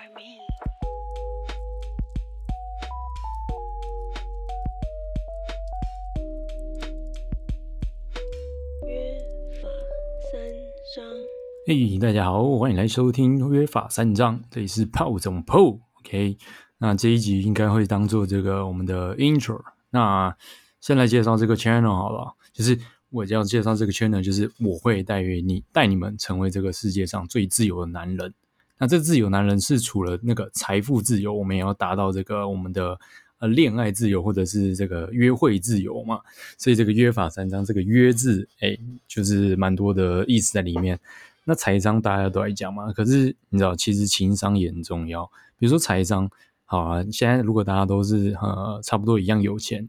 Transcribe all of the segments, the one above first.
for me. 约法三章，嘿、大家好，欢迎来收听约法三章，这里是炮总 PO。OK，那这一集应该会当做这个我们的 intro。那先来介绍这个 channel 好了，就是我要介绍这个 channel，就是我会带约你带你们成为这个世界上最自由的男人。那这自由男人是除了那个财富自由，我们也要达到这个我们的呃恋爱自由或者是这个约会自由嘛。所以这个约法三章，这个约字，哎，就是蛮多的意思在里面。那财商大家都来讲嘛，可是你知道，其实情商也很重要。比如说财商，好啊，现在如果大家都是呃差不多一样有钱，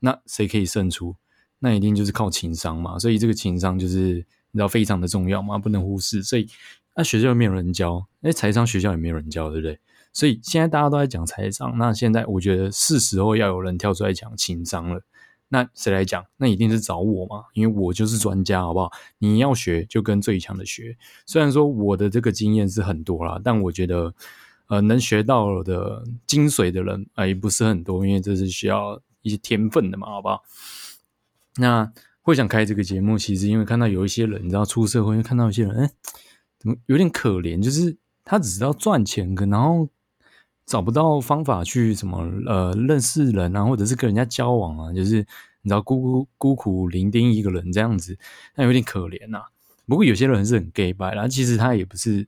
那谁可以胜出？那一定就是靠情商嘛。所以这个情商就是你知道非常的重要嘛，不能忽视。所以那学校又没有人教，哎，财商学校也没有人教，对不对？所以现在大家都在讲财商，那现在我觉得是时候要有人跳出来讲情商了。那谁来讲？那一定是找我嘛，因为我就是专家，好不好？你要学就跟最强的学。虽然说我的这个经验是很多啦，但我觉得，呃，能学到的精髓的人，哎、也不是很多，因为这是需要一些天分的嘛，好不好？那会想开这个节目，其实因为看到有一些人，你知道出社会，看到一些人，哎、怎么有点可怜？就是他只知道赚钱，可然后找不到方法去什么呃认识人啊，或者是跟人家交往啊，就是你知道孤孤孤苦伶仃一个人这样子，那有点可怜呐、不过有些人是很 gay 白啦，其实他也不是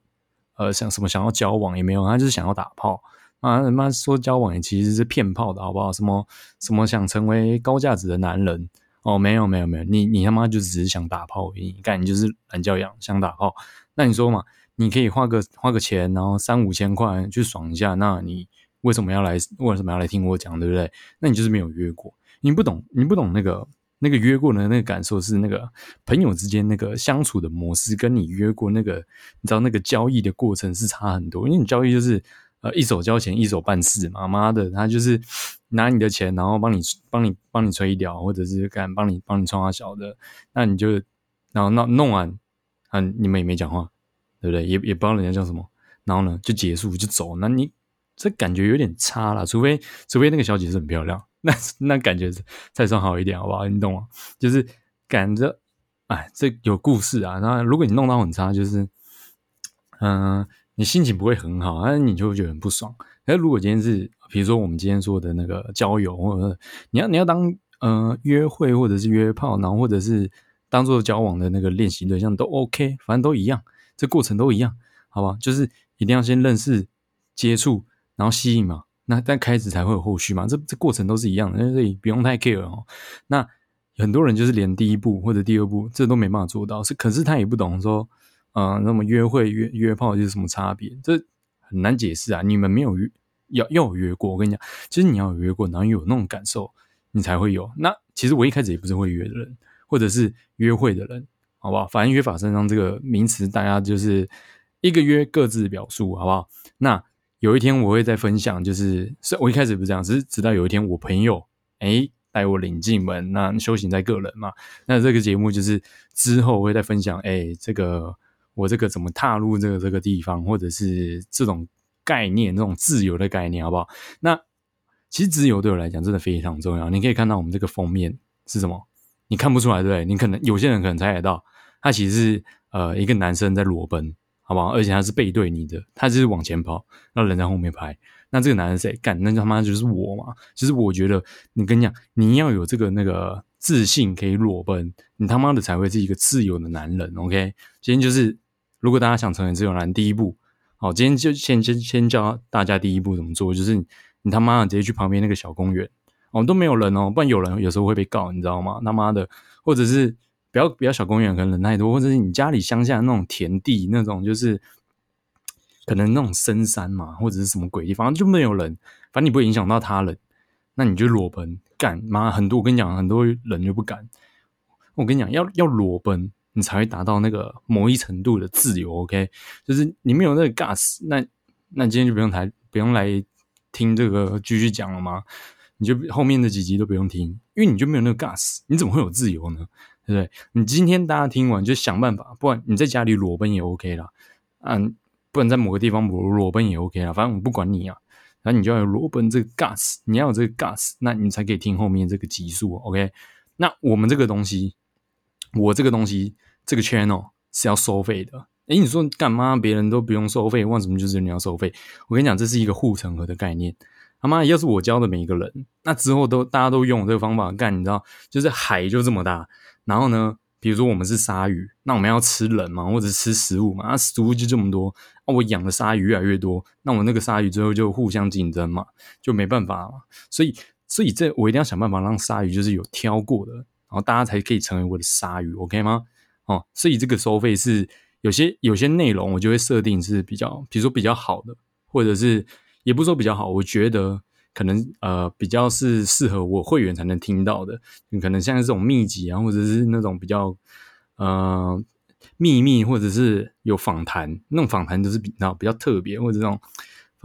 呃想什么想要交往也没有，他就是想要打炮啊。他妈说交往也其实是骗炮的好不好？什么什么想成为高价值的男人哦，没有没有没有，你你他妈就只是想打炮而已，干你就是懒教养想打炮。那你说嘛？你可以花个花个钱，然后三五千块去爽一下，那你为什么要来？为什么要来听我讲，对不对？那你就是没有约过，你不懂，你不懂那个那个约过的那个感受是那个朋友之间那个相处的模式，跟你约过那个，你知道那个交易的过程是差很多。因为你交易就是呃一手交钱一手办事嘛，妈的，他就是拿你的钱，然后帮你帮你帮你吹掉，或者是干帮你帮你创下小的，那你就然后弄弄完，啊，你们也没讲话。对不对？也也不知道人家叫什么，然后呢就结束就走，那你这感觉有点差了，除非除非那个小姐是很漂亮，那那感觉才算好一点，好不好？你懂吗？就是感觉，哎，这有故事啊。那如果你弄到很差，就是，嗯、你心情不会很好，那你就会觉得很不爽。那如果今天是，比如说我们今天说的那个交友，或者你要你要当呃约会或者是约炮，然后或者是当做交往的那个练习对象都 OK，反正都一样。这过程都一样，好吧？就是一定要先认识、接触，然后吸引嘛。那但开始才会有后续嘛。这这过程都是一样的，所以不用太 care 哦。那很多人就是连第一步或者第二步这都没办法做到，是可是他也不懂说，呃，那么约会约约炮就是什么差别？这很难解释啊。你们没有约，要要有约过，我跟你讲，其实你要有约过，然后有那种感受，你才会有。那其实我一开始也不是会约的人，或者是约会的人。好不好？反正约法三章这个名词，大家就是一个约各自表述，好不好？那有一天我会再分享，就是是我一开始不是这样，只是直到有一天我朋友哎带我领进门，那修行在个人嘛。那这个节目就是之后会再分享，哎，这个我这个怎么踏入这个这个地方，或者是这种概念，这种自由的概念，好不好？那其实自由对我来讲真的非常重要。你可以看到我们这个封面是什么？你看不出来，对不对？你可能有些人可能猜得到。他其实是呃一个男生在裸奔，好不好？而且他是背对你的，他就是往前跑，那人在后面拍。那这个男人谁干？那他妈就是我嘛！就是我觉得，你跟你讲，你要有这个那个自信，可以裸奔，你他妈的才会是一个自由的男人。OK，今天就是，如果大家想成为自由男，第一步，好，今天就先先先教大家第一步怎么做，就是你你他妈的直接去旁边那个小公园，哦都没有人哦，不然有人有时候会被告，你知道吗？他妈的，或者是。不要不要小公园，可能人太多，或者是你家里乡下那种田地，那种就是可能那种深山嘛，或者是什么鬼地方就没有人，反正你不会影响到他人，那你就裸奔干妈很多。我跟你讲，很多人就不敢。我跟你讲，要要裸奔，你才会达到那个某一程度的自由。OK，就是你没有那个 gas，那那今天就不用来不用来听这个继续讲了吗？你就后面的几集都不用听，因为你就没有那个 gas，你怎么会有自由呢？对不对？你今天大家听完就想办法，不然你在家里裸奔也 OK 啦。嗯，不然在某个地方裸裸奔也 OK 啊，反正我不管你啊。然后你就要有裸奔这个 gas，你要有这个 gas，那你才可以听后面这个集数，OK？那我们这个东西，我这个东西，这个 channel 是要收费的。诶，你说干嘛？别人都不用收费，为什么就是你要收费？我跟你讲，这是一个护城河的概念。他妈，要是我教的每一个人，那之后都大家都用这个方法干，你知道，就是海就这么大，然后呢？比如说我们是鲨鱼，那我们要吃人嘛，或者吃食物嘛？那食物就这么多，那我养的鲨鱼越来越多，那我那个鲨鱼最后就互相竞争嘛，就没办法嘛。所以，所以这我一定要想办法让鲨鱼就是有挑过的，然后大家才可以成为我的鲨鱼，OK 吗？哦，所以这个收费是有些有些内容我就会设定是比较，比如说比较好的，或者是也不说比较好，我觉得。可能呃比较是适合我会员才能听到的，可能像这种秘籍啊，或者是那种比较呃秘密，或者是有访谈，那种访谈都是比较比较特别，或者这种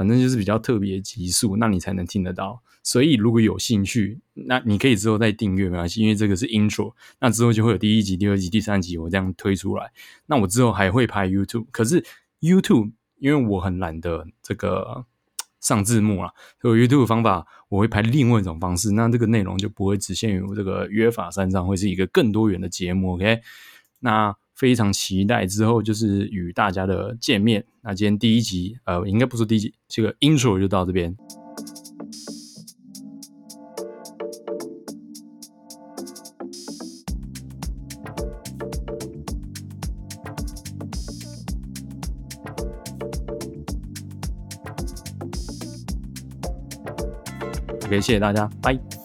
反正就是比较特别集数，那你才能听得到。所以如果有兴趣，那你可以之后再订阅没关系，因为这个是 intro，那之后就会有第一集、第二集、第三集我这样推出来。那我之后还会拍 YouTube，可是 YouTube 因为我很懒得这个。上字幕啊，所以 YouTube 方法我会拍另外一种方式，那这个内容就不会只限于我这个约法三章，会是一个更多元的节目。OK，那非常期待之后就是与大家的见面。那今天第一集，呃，应该不是第一集，这个 Intro 就到这边。OK，谢谢大家，拜。